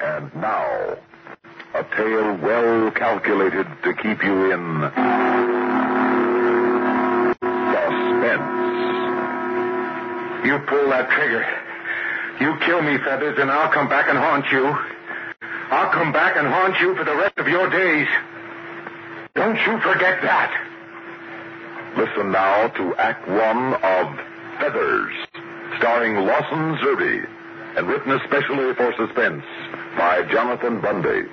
And now, a tale well calculated to keep you in suspense. You pull that trigger. You kill me, Feathers, and I'll come back and haunt you. I'll come back and haunt you for the rest of your days. Don't you forget that. Listen now to Act One of Feathers, starring Lawson Zerbe, and written especially for suspense by Jonathan Bundy.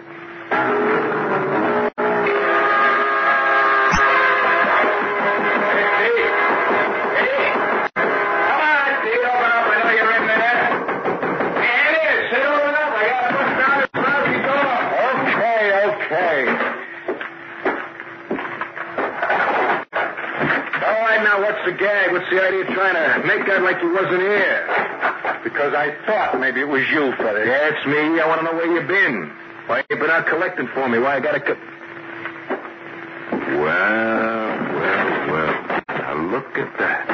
What's the gag? What's the idea of trying to make that like you wasn't here? Because I thought maybe it was you, fella. Yeah, it's me. I want to know where you've been. Why you been out collecting for me? Why I got to... Co- Well, well, well. Now look at that.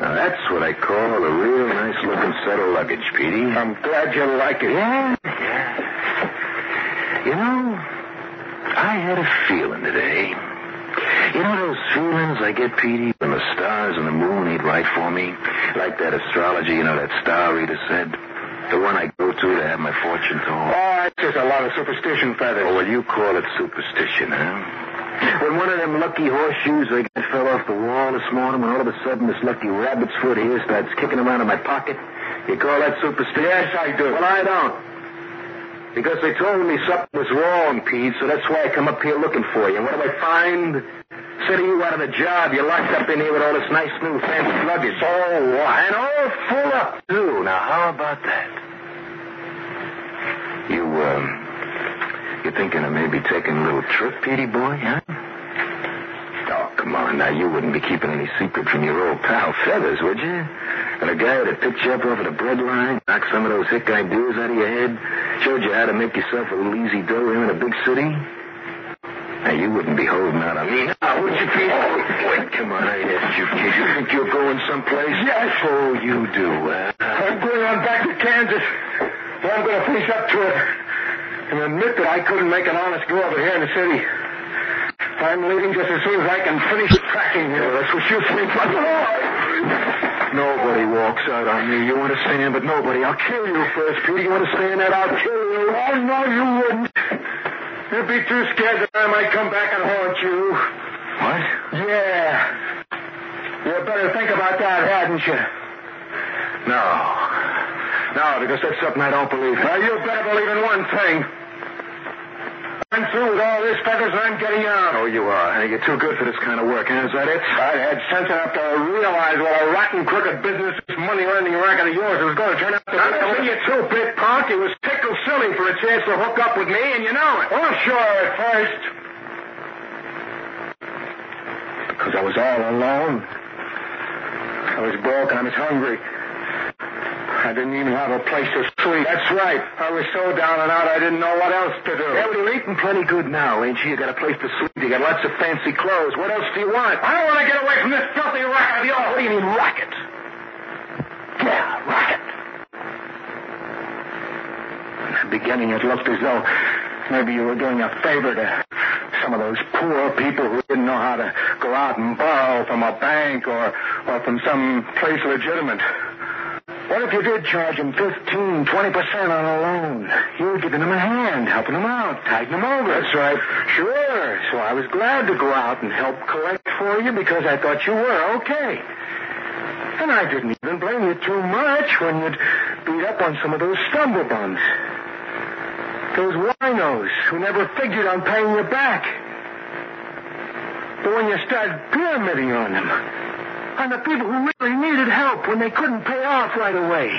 Now that's what I call a real nice looking set of luggage, Petey. I'm glad you like it. Yeah, yeah. You know, I had a feeling today. You know those feelings I get, Petey, the stars and the moon he'd write for me? Like that astrology, you know, that star reader said. The one I go to to have my fortune told. Oh, it's just a lot of superstition, Feathers. Oh, well, you call it superstition, huh? When one of them lucky horseshoes I got fell off the wall this morning, when all of a sudden this lucky rabbit's foot here starts kicking around in my pocket, you call that superstition? Yes, I do. Well, I don't. Because they told me something was wrong, Pete, so that's why I come up here looking for you. And what do I find? Of you out of a job, you're locked up in here with all this nice new fancy luggage. Oh, and all full up, too. Now, how about that? You, um, you thinking of maybe taking a little trip, Petey boy, huh? Oh, come on. Now, you wouldn't be keeping any secret from your old pal Feathers, would you? And a guy that picked you up over the breadline, knocked some of those hick ideas out of your head, showed you how to make yourself a little easy dough here in a big city? Now, you wouldn't be holding out on me now, would you, Pete? Oh, boy, come on. I asked you, kid. You think you're going someplace? Yes. Oh, you do, huh? I'm going on back to Kansas. And I'm going to face up to it and admit that I couldn't make an honest go of it here in the city. I'm leaving just as soon as I can finish tracking you. That's what you think. But Nobody walks out on me. You understand? But nobody. I'll kill you first, Peter. You understand that? I'll kill you. Oh, no, you wouldn't. You'd be too scared that I might come back and haunt you. What? Yeah. You better think about that, hadn't you? No. No, because that's something I don't believe. Now, you better believe in one thing. I'm through with all this, Feathers, and I'm getting out. Oh, you are. Hey, You're too good for this kind of work, huh? Is that it? I had sense enough to realize what a rotten, crooked business this money-earning racket of yours was going to turn out to be. I'm you too, big punk. It was tickle silly for a chance to hook up with me, and you know it. Oh, sure, at first. Because I was all alone. I was broke and I was hungry. I didn't even have a place to sleep. That's right. I was so down and out I didn't know what else to do. Yeah, well, you're eating plenty good now, ain't you? You got a place to sleep. You got lots of fancy clothes. What else do you want? I don't want to get away from this filthy racket of yours. What do you mean, racket? Yeah, racket. In the beginning, it looked as though maybe you were doing a favor to some of those poor people who didn't know how to go out and borrow from a bank or, or from some place legitimate. What if you did charge them 15, 20% on a loan? You were giving them a hand, helping them out, tiding them over. That's right. Sure. So I was glad to go out and help collect for you because I thought you were okay. And I didn't even blame you too much when you'd beat up on some of those stumble bums. Those winos who never figured on paying you back. But when you started pyramiding on them, on the people who really needed help when they couldn't pay off right away,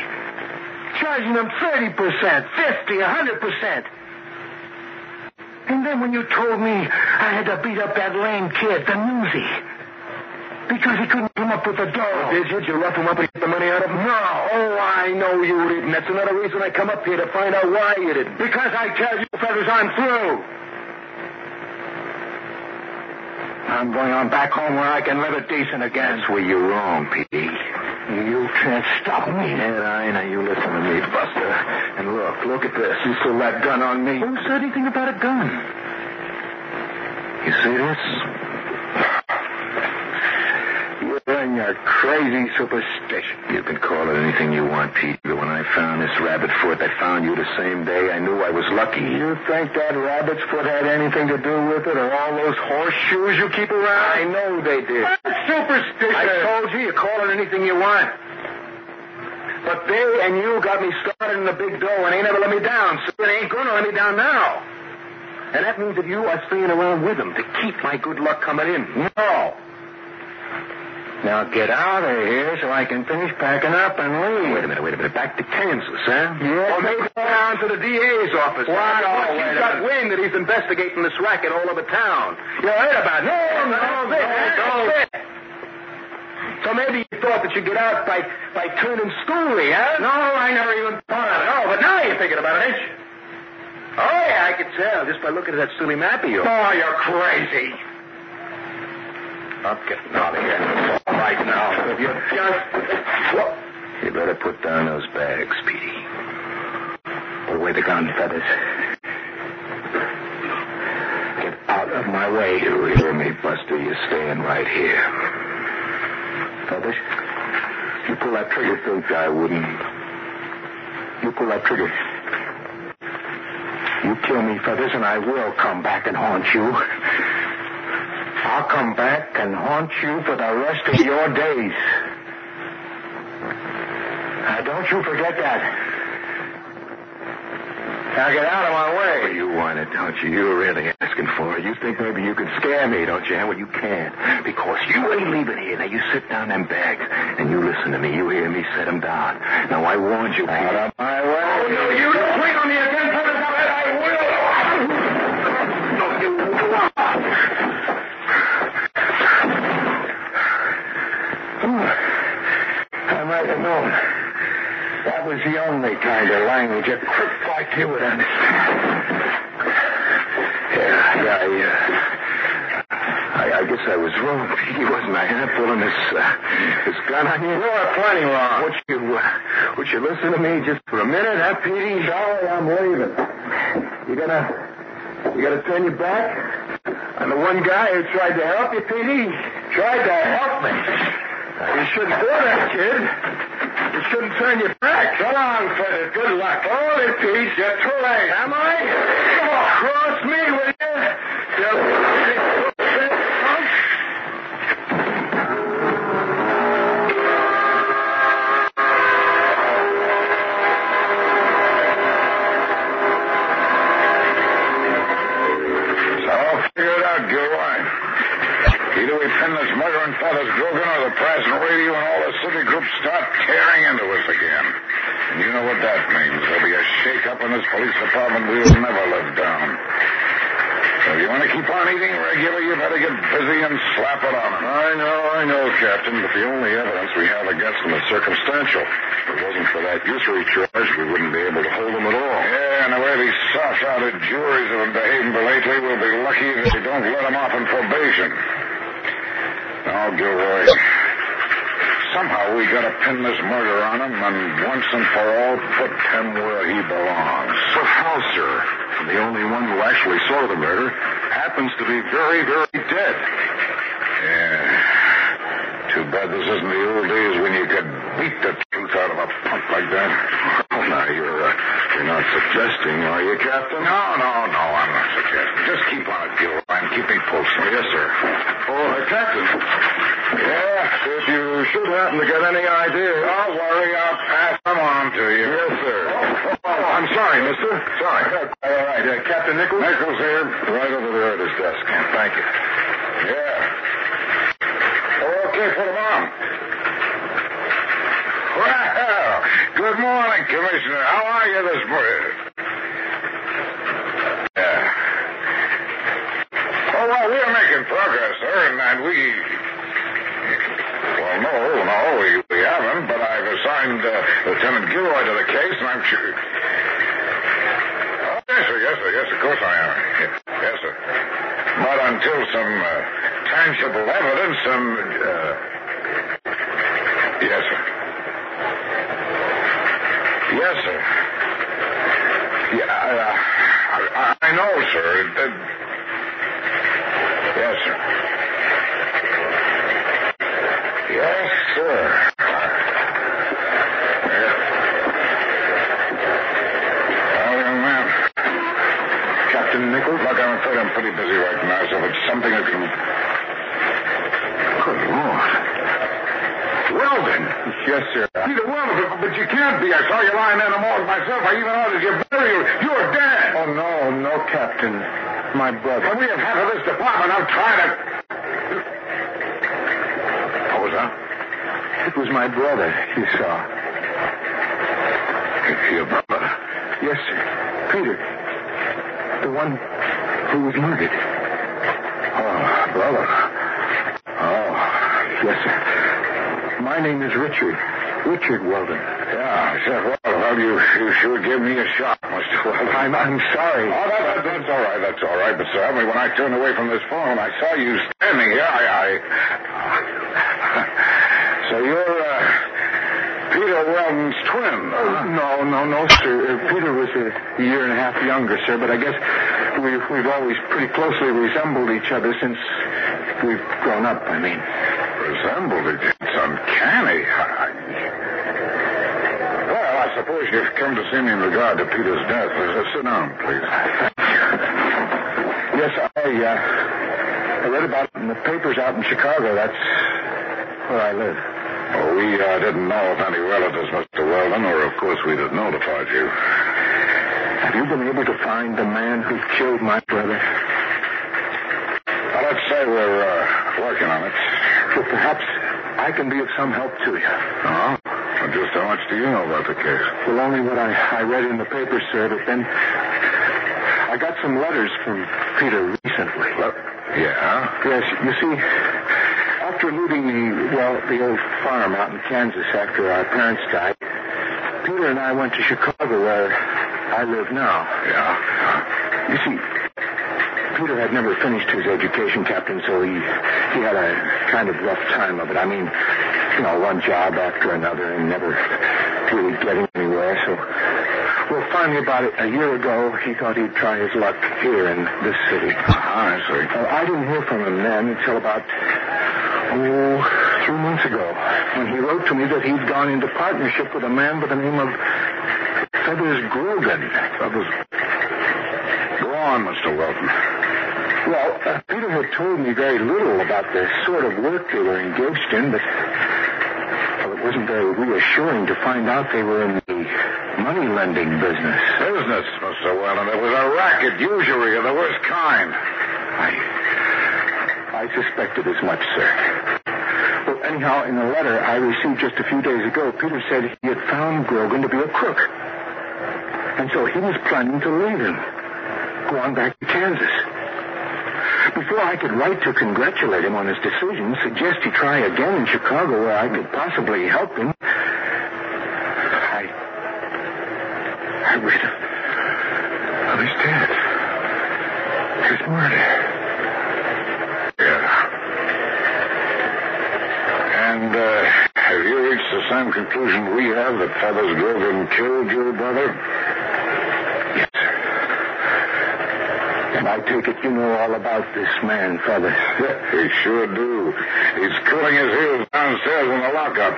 charging them 30%, 50, 100%. And then when you told me I had to beat up that lame kid, the newsy, because he couldn't come up with the dough. Oh, did you? Did you rough him up and get the money out of him? No. Oh, I know you didn't. That's another reason I come up here to find out why you didn't. Because I tell you, Feathers, I'm through. I'm going on back home where I can live it decent again. That's where you're wrong, Petey. You can't stop me. And I know you listen to me, Buster. And look, look at this. You threw that gun on me. Who said anything about a gun? You see this? You're crazy superstition. You can call it anything you want, Pete. But when I found this rabbit foot, I found you the same day. I knew I was lucky. You think that rabbit's foot had anything to do with it, or all those horseshoes you keep around? I know they did. That's superstition. I told you, you call it anything you want. But they and you got me started in the big dough and ain't never let me down. So they ain't gonna let me down now. And that means that you are staying around with them to keep my good luck coming in. No. Now get out of here so I can finish packing up and leave. Wait a minute, wait a minute. Back to Kansas, huh? Yes. Or maybe down to the DA's office. Once Oh, you got wind that he's investigating this racket all over town. You heard about it? No, no, no, no. it. So maybe you thought that you'd get out by, by turning schooly, huh? No, I never even thought of it. Oh, but now you're thinking about it, ain't you? Oh, yeah, I can tell just by looking at that silly map of yours. Oh, you're crazy. I'm getting out of here. Right now. If you just... You better put down those bags, Petey. Put away the gun, Feathers. Get out of my way. You hear me, Buster? You're staying right here. Feathers, you pull that trigger. Think I wouldn't? You pull that trigger. You kill me, Feathers, and I will come back and haunt you. I'll come back and haunt you for the rest of your days. Now, don't you forget that. Now get out of my way. you want it, don't you? You're really asking for it. You think maybe you can scare me, don't you? Well, you can't. Because you ain't leaving here. Now, you sit down them bags, and you listen to me. You hear me set 'em down. Now, I warned you, Out Peter. of my way. Oh, no, you don't swing on me again, known. That was the only kind of language a crook like you would understand. Yeah, yeah, I, uh, I, I guess I was wrong, He wasn't I? Huh? Pulling this, uh, this gun on you. You are plenty wrong. Would you, uh, would you listen to me just for a minute, huh, Petey? Sorry, I'm leaving. You gonna, you gonna turn your back on the one guy who tried to help you, Petey? Tried to help me. You shouldn't do that, kid. You shouldn't turn your back. So on, Feathers. Good luck. All it, peace. You're too late. Am I? Cross me, will you? You punk. So figure it out, Gilroy. Either we pin this murder and Feathers Grogan or the press and radio and all the city groups start tearing into us again. And you know what that means. There'll be a shake-up in this police department we'll never live down. So if you want to keep on eating regular, you better get busy and slap it on 'em. I know, I but the only evidence we have against them is circumstantial. If it wasn't for that usury charge, we wouldn't be able to hold them at all. Yeah, and the way these soft-hearted juries have been behaving lately, we'll be lucky if they don't let them off on probation. Now, Gilroy, somehow we gotta pin this murder on him and once and for all put him where he belongs. But how, sir? The only one who actually saw the murder happens to be very, very dead. Yeah. Bad this isn't the old days when you could beat the truth out of a punk like that. Well, now, you're, uh, you're not suggesting, are you, Captain? No, no, no, I'm not suggesting. Just keep on it, Gilroy, and keep me posted. Yes, sir. Oh, uh, Captain. Yeah? If you should happen to get any idea. Don't worry, I'll pass them on to you. Yes, sir. Oh, I'm sorry, mister. Sorry. All right, Uh, Captain Nichols? Nichols here. Right over there at his desk. Thank you. Yeah. Okay, put him on. Well, good good morning, Commissioner. How are you this morning? Yeah. Oh, well, we're making progress, sir, and, and we... Well, no, no, we, we haven't, but I've assigned uh, Lieutenant Gilroy to the case, and I'm sure... Oh, yes, sir, yes, sir, yes, of course I am. Yes, sir. But until some uh, tangible evidence, some... Uh... Yes, sir. Yes, sir. Yeah, I, I, I know, sir. It, yes, sir. Yes, sir. Captain Nichols? Look, I'm afraid I'm pretty busy right now, so if it's something that can... Good Lord. Weldon! Yes, sir. Peter Weldon, but, but you can't be. I saw you lying in the morgue myself. I even ordered you burial. You're dead. Oh, no, no, Captain. My brother. And we have half of this department. I'm trying to... What was that? It was my brother you saw. Your brother. Yes, sir. Peter. The one who was murdered. Oh, brother. Oh. Yes, sir. My name is Richard. Richard Weldon. Yeah, sure. Well, well you, you sure gave me a shot, Mr. Weldon. I'm, I'm sorry. Oh, that, that, that's all right. That's all right. But certainly when I turned away from this phone, and I saw you standing here. I, I... so you're uh, Peter Weldon's twin? Oh, huh? no, no, no, sir. Uh, Peter was a year and a half younger, sir, but I guess we've, we've always pretty closely resembled each other since we've grown up, I mean. Resembled each It's uncanny. Well, I suppose you've come to see me in regard to Peter's death. Uh, sit down, please. Yes, I, uh, I read about it in the papers out in Chicago. That's where I live. Well, we uh, didn't know of any relatives, Mr. Weldon, or of course we'd have notified you. Have you been able to find the man who killed my brother? Well, let's say we're uh, working on it. Well, perhaps I can be of some help to you. Oh? Just how much do you know about the case? Well, only what I, I read in the papers, sir, but then I got some letters from Peter recently. Well, yeah? Yes, you see, after leaving the, well, the old farm out in Kansas after our parents died, Peter and I went to Chicago where I live now. Yeah? You see, Peter had never finished his education, Captain, so he he had a kind of rough time of it. I mean, you know, one job after another and never really getting anywhere. So, well, finally, about a year ago, he thought he'd try his luck here in this city. Ah, I see. Well, I didn't hear from him then until about, oh, three months ago, when he wrote to me that he'd gone into partnership with a man by the name of Feathers Grogan. Was... Go on, Mr. Weldon. Well, uh, Peter had told me very little about the sort of work they were engaged in, but well, it wasn't very reassuring to find out they were in the money lending business. Business, Mr. Weldon. It was a racket, usury of the worst kind. I, I suspected as much, sir. Well, anyhow, in a letter I received just a few days ago, Peter said he had found Grogan to be a crook. And so he was planning to leave him, go on back to Kansas. Before I could write to congratulate him on his decision, suggest he try again in Chicago where I could possibly help him, I. I read of, of his death. His murder. Yeah. And, uh, have you reached the same conclusion we have that Feathers Grogan killed your brother? Yes, sir. And I take it you know all about this man, Feathers. We sure do. He's cooling his heels downstairs in the lockup.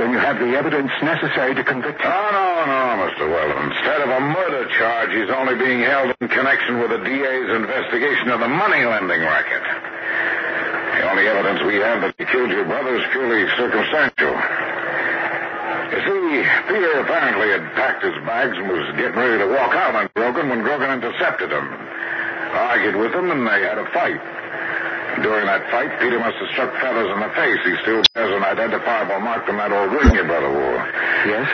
Then you have the evidence necessary to convict him. No, no, no, Mr. Weldon. Instead of a murder charge, he's only being held in connection with the DA's investigation of the money lending racket. The only evidence we have that he killed your brother is purely circumstantial. You see, Peter apparently had packed his bags and was getting ready to walk out on Grogan when Grogan intercepted him. Argued with him, and they had a fight. During that fight, Peter must have struck Feathers in the face. He still bears an identifiable mark from that old ring your brother wore. Yes?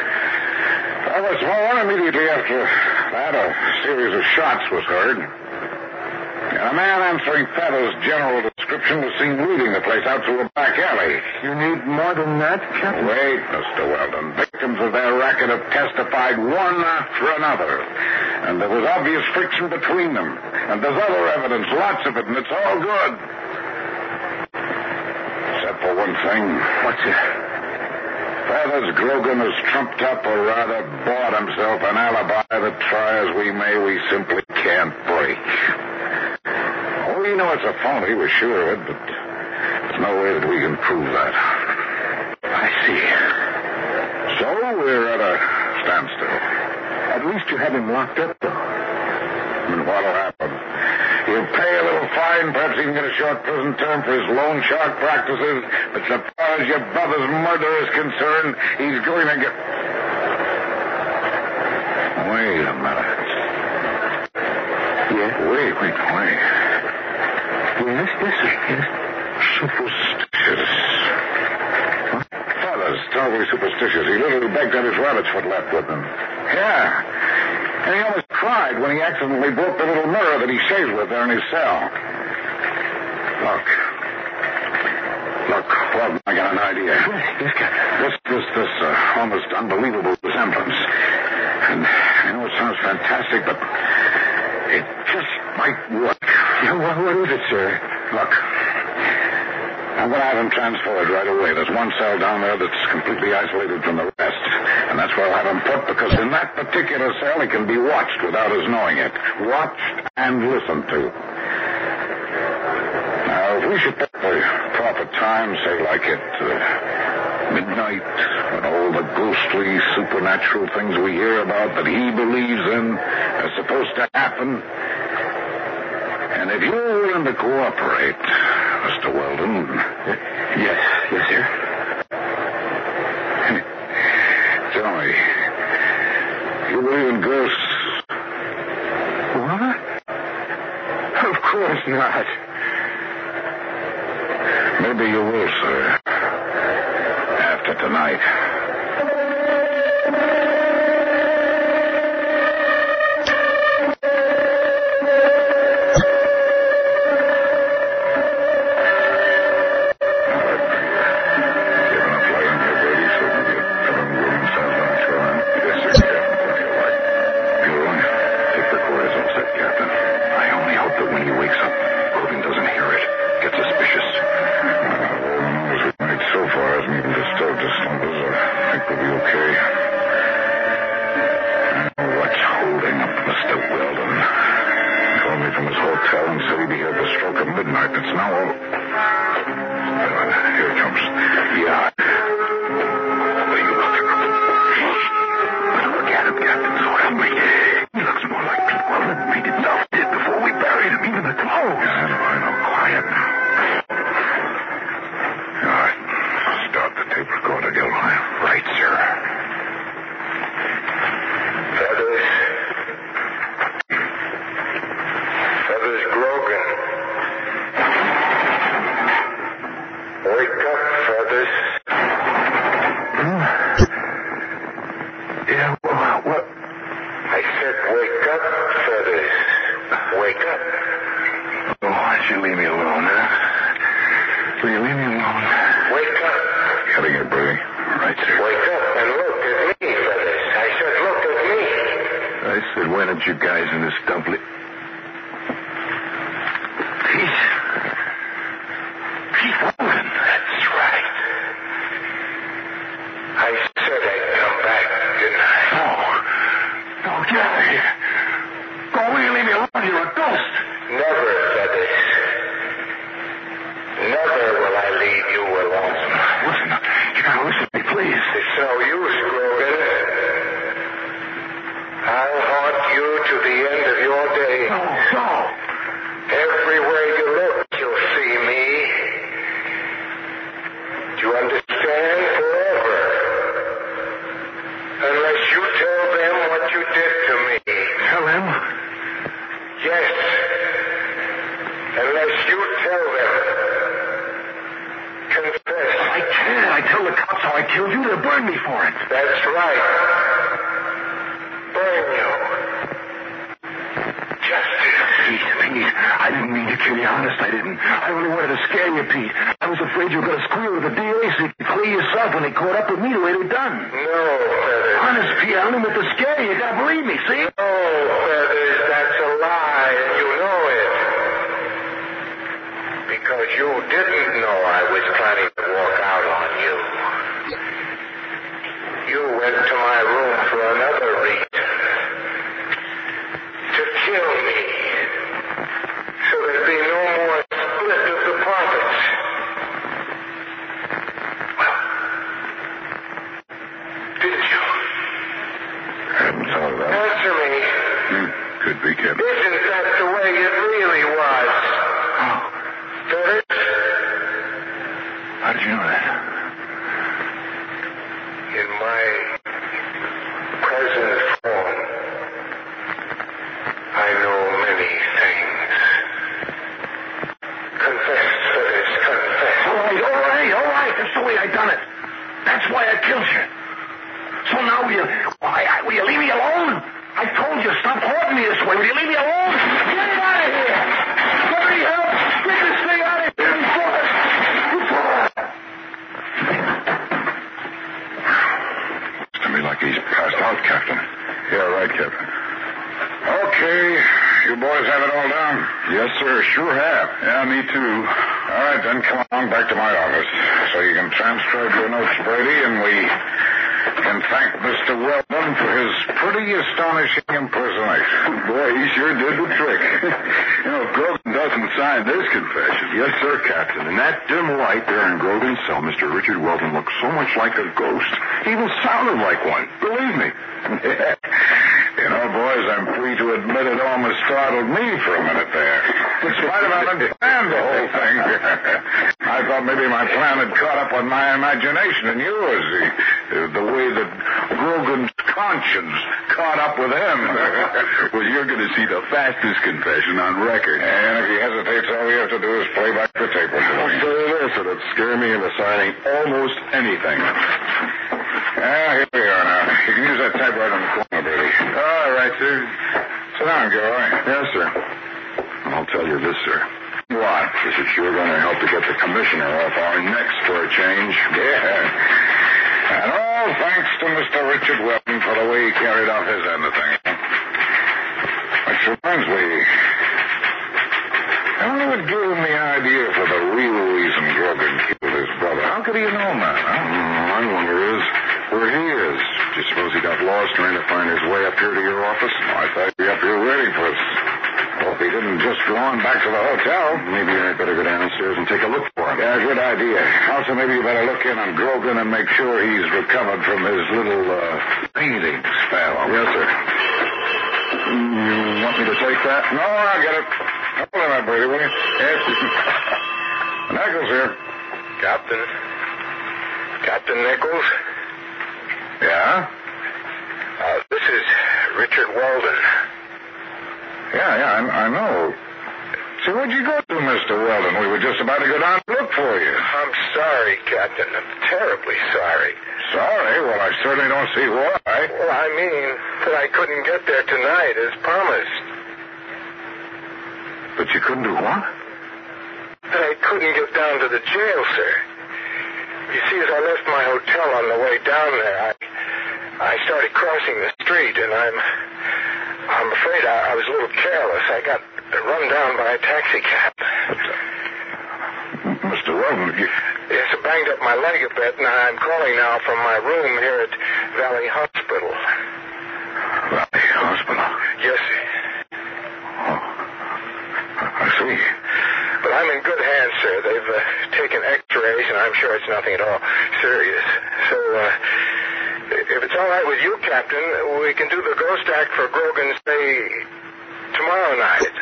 Well, what's more, immediately after that, a series of shots was heard. And a man answering Feather's general description was seen leaving the place out through a back alley. You need more than that, Captain? Wait, Mr. Weldon. Victims of their racket have testified one after another. And there was obvious friction between them. And there's other evidence, lots of it, and it's all good. Except for one thing. What's it? Feathers Grogan has trumped up, or rather bought himself an alibi that, try as we may, we simply can't break. We know it's a phony, we're sure of it, but there's no way that we can prove that. I see. So we're at a standstill. At least you have him locked up, though. And what'll happen? He'll pay a little fine, perhaps even get a short prison term for his loan shark practices, but so far as your brother's murder is concerned, he's going to get... Wait a minute. Yes? Wait, wait, wait. Yes, yes, sir. Yes. Superstitious. Father's terribly superstitious. He literally begged his rabbit's foot left with him. Yeah. And he almost cried when he accidentally broke the little mirror that he shaves with there in his cell. Look. Look, Weldon, I got an idea. Yes, Captain. This, this, this uh, almost unbelievable resemblance. And I know it sounds fantastic, but it just might work. What, what is it, sir? Look, I'm going to have him transferred right away. There's one cell down there that's completely isolated from the rest. And that's where I'll have him put because in that particular cell he can be watched without his knowing it. Watched and listened to. Now, if we should pick the proper time, say like at uh, midnight, when all the ghostly, supernatural things we hear about that he believes in are supposed to happen, and if you're willing to cooperate, Mr. Weldon. Yes, yes, sir. Tell me, you believe in ghosts? What? Of course not. Maybe you will, sir. After tonight. killed you. do to burn me for it. That's right. Burn you. Justice. Pete, Pete, I didn't mean to kill you. Honest, I didn't. I only wanted to scare you, Pete. I was afraid you were going to squeal with the DA so you could clear yourself when they caught up with me the way they done. No, Feathers. Honest, Pete, I only meant to scare you. You got to believe me, see? No, Feathers, that's a lie, and you know it. Because you didn't know I was planning Could be, Isn't the way it really was? Feathers? How did you know that? in my present form, I know many things. Confess, Feathers, confess. All right, all right, all right. That's the way I done it. That's why I killed you. So now will you, why, I- will you leave me alone? I told you, stop haunting me this way. Will you leave me alone? Get it out of here. Somebody help. Get this thing out of here before, before. Looks to me like he's passed out, Captain. Yeah, right, Captain. Okay, you boys have it all down? Yes, sir. Sure have. Yeah, me too. All right, then come along back to my office so you can transcribe your notes, Brady, and we can thank Mr. Weldon for his pretty astonishing impersonation. Boy, he sure did the trick. you know, if Grogan doesn't sign this confession. Yes, sir, Captain. In that dim light there in Grogan's cell, Mr. Richard Weldon looked so much like a ghost. He even sounded like one. Believe me. you know, boys, I'm free to admit it almost startled me for a minute there. In spite of having planned the whole thing. I thought maybe my plan had caught up with my imagination and yours. The, the way that Grogan's conscience caught up with him. well, you're going to see the fastest confession on record. And if he hesitates, all we have to do is play back the tape. I'll say this, it'd scare me into signing almost anything. Ah, here we are now. You can use that typewriter in the. All right, sir. Sit down, Gilroy. Yes, sir. I'll tell you this, sir. What? This is sure going to help to get the commissioner off our necks for a change. Yeah. And all thanks to Mr. Richard Weldon for the way he carried out his end of things. Which reminds me, I wonder what gave him the idea for the real reason Grogan killed his brother. How could he have known that, huh? Mm, I wonder is we're is. Do you suppose he got lost trying to find his way up here to your office? I thought he'd be up here waiting for us. Hope he didn't just go on back to the hotel. Maybe I'd better go downstairs and take a look for him. Yeah, good idea. Also, maybe you better look in on Grogan and make sure he's recovered from his little, uh, painting spell. Yes, sir. You want me to take that? No, I'll get it. Hold on, that, Brady, will you? Yes. Nichols here. Captain? Captain Nichols? Yeah? Uh, this is Richard Weldon. Yeah, yeah, I, I know. So where'd you go to, Mr. Weldon? We were just about to go down and look for you. I'm sorry, Captain. I'm terribly sorry. Sorry? Well, I certainly don't see why. Well, I mean that I couldn't get there tonight as promised. But you couldn't do what? That I couldn't get down to the jail, sir. You see, as I left my hotel on the way down there, I I started crossing the street, and I'm I'm afraid I, I was a little careless. I got run down by a taxi cab. Mr. Weldon, you... Yes, it banged up my leg a bit, and I'm calling now from my room here at Valley Hospital. Valley Hospital. Yes, sir. Oh, I see. But I'm in good hands, sir. They've uh, taken X-rays, and I'm sure it's nothing at all serious. So, uh, if it's all right with you, Captain, we can do the ghost act for Grogan's Day tomorrow night.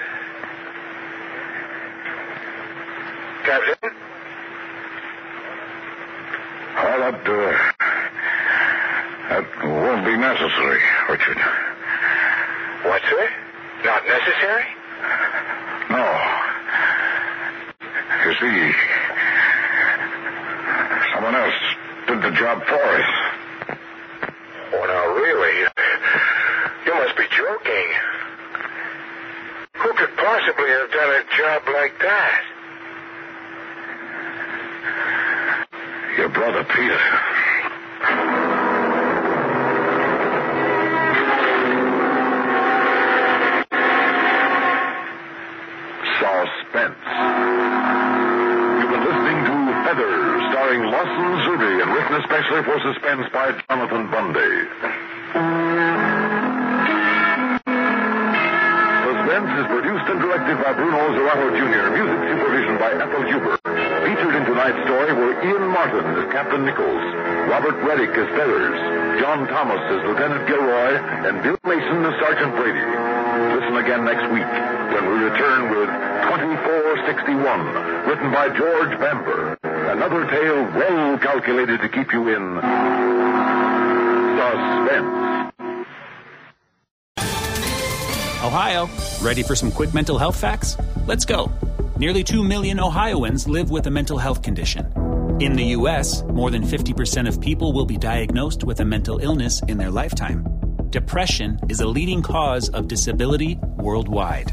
Captain? Well, that, uh, that won't be necessary, Richard. What, sir? Not necessary? No. You see, someone else did the job for us. Oh, now, really? You must be joking. Who could possibly have done a job like that? Your brother Peter. Written especially for suspense by Jonathan Bundy. Suspense is produced and directed by Bruno Zirato Jr., music supervision by Ethel Huber. Featured in tonight's story were Ian Martin as Captain Nichols, Robert Readick as Feathers, John Thomas as Lieutenant Gilroy, and Bill Mason as Sergeant Brady. Listen again next week when we return with 2461, written by George Bamber. Another tale well calculated to keep you in suspense. Ohio, ready for some quick mental health facts? Let's go. Nearly 2 million Ohioans live with a mental health condition. In the U.S., more than 50% of people will be diagnosed with a mental illness in their lifetime. Depression is a leading cause of disability worldwide.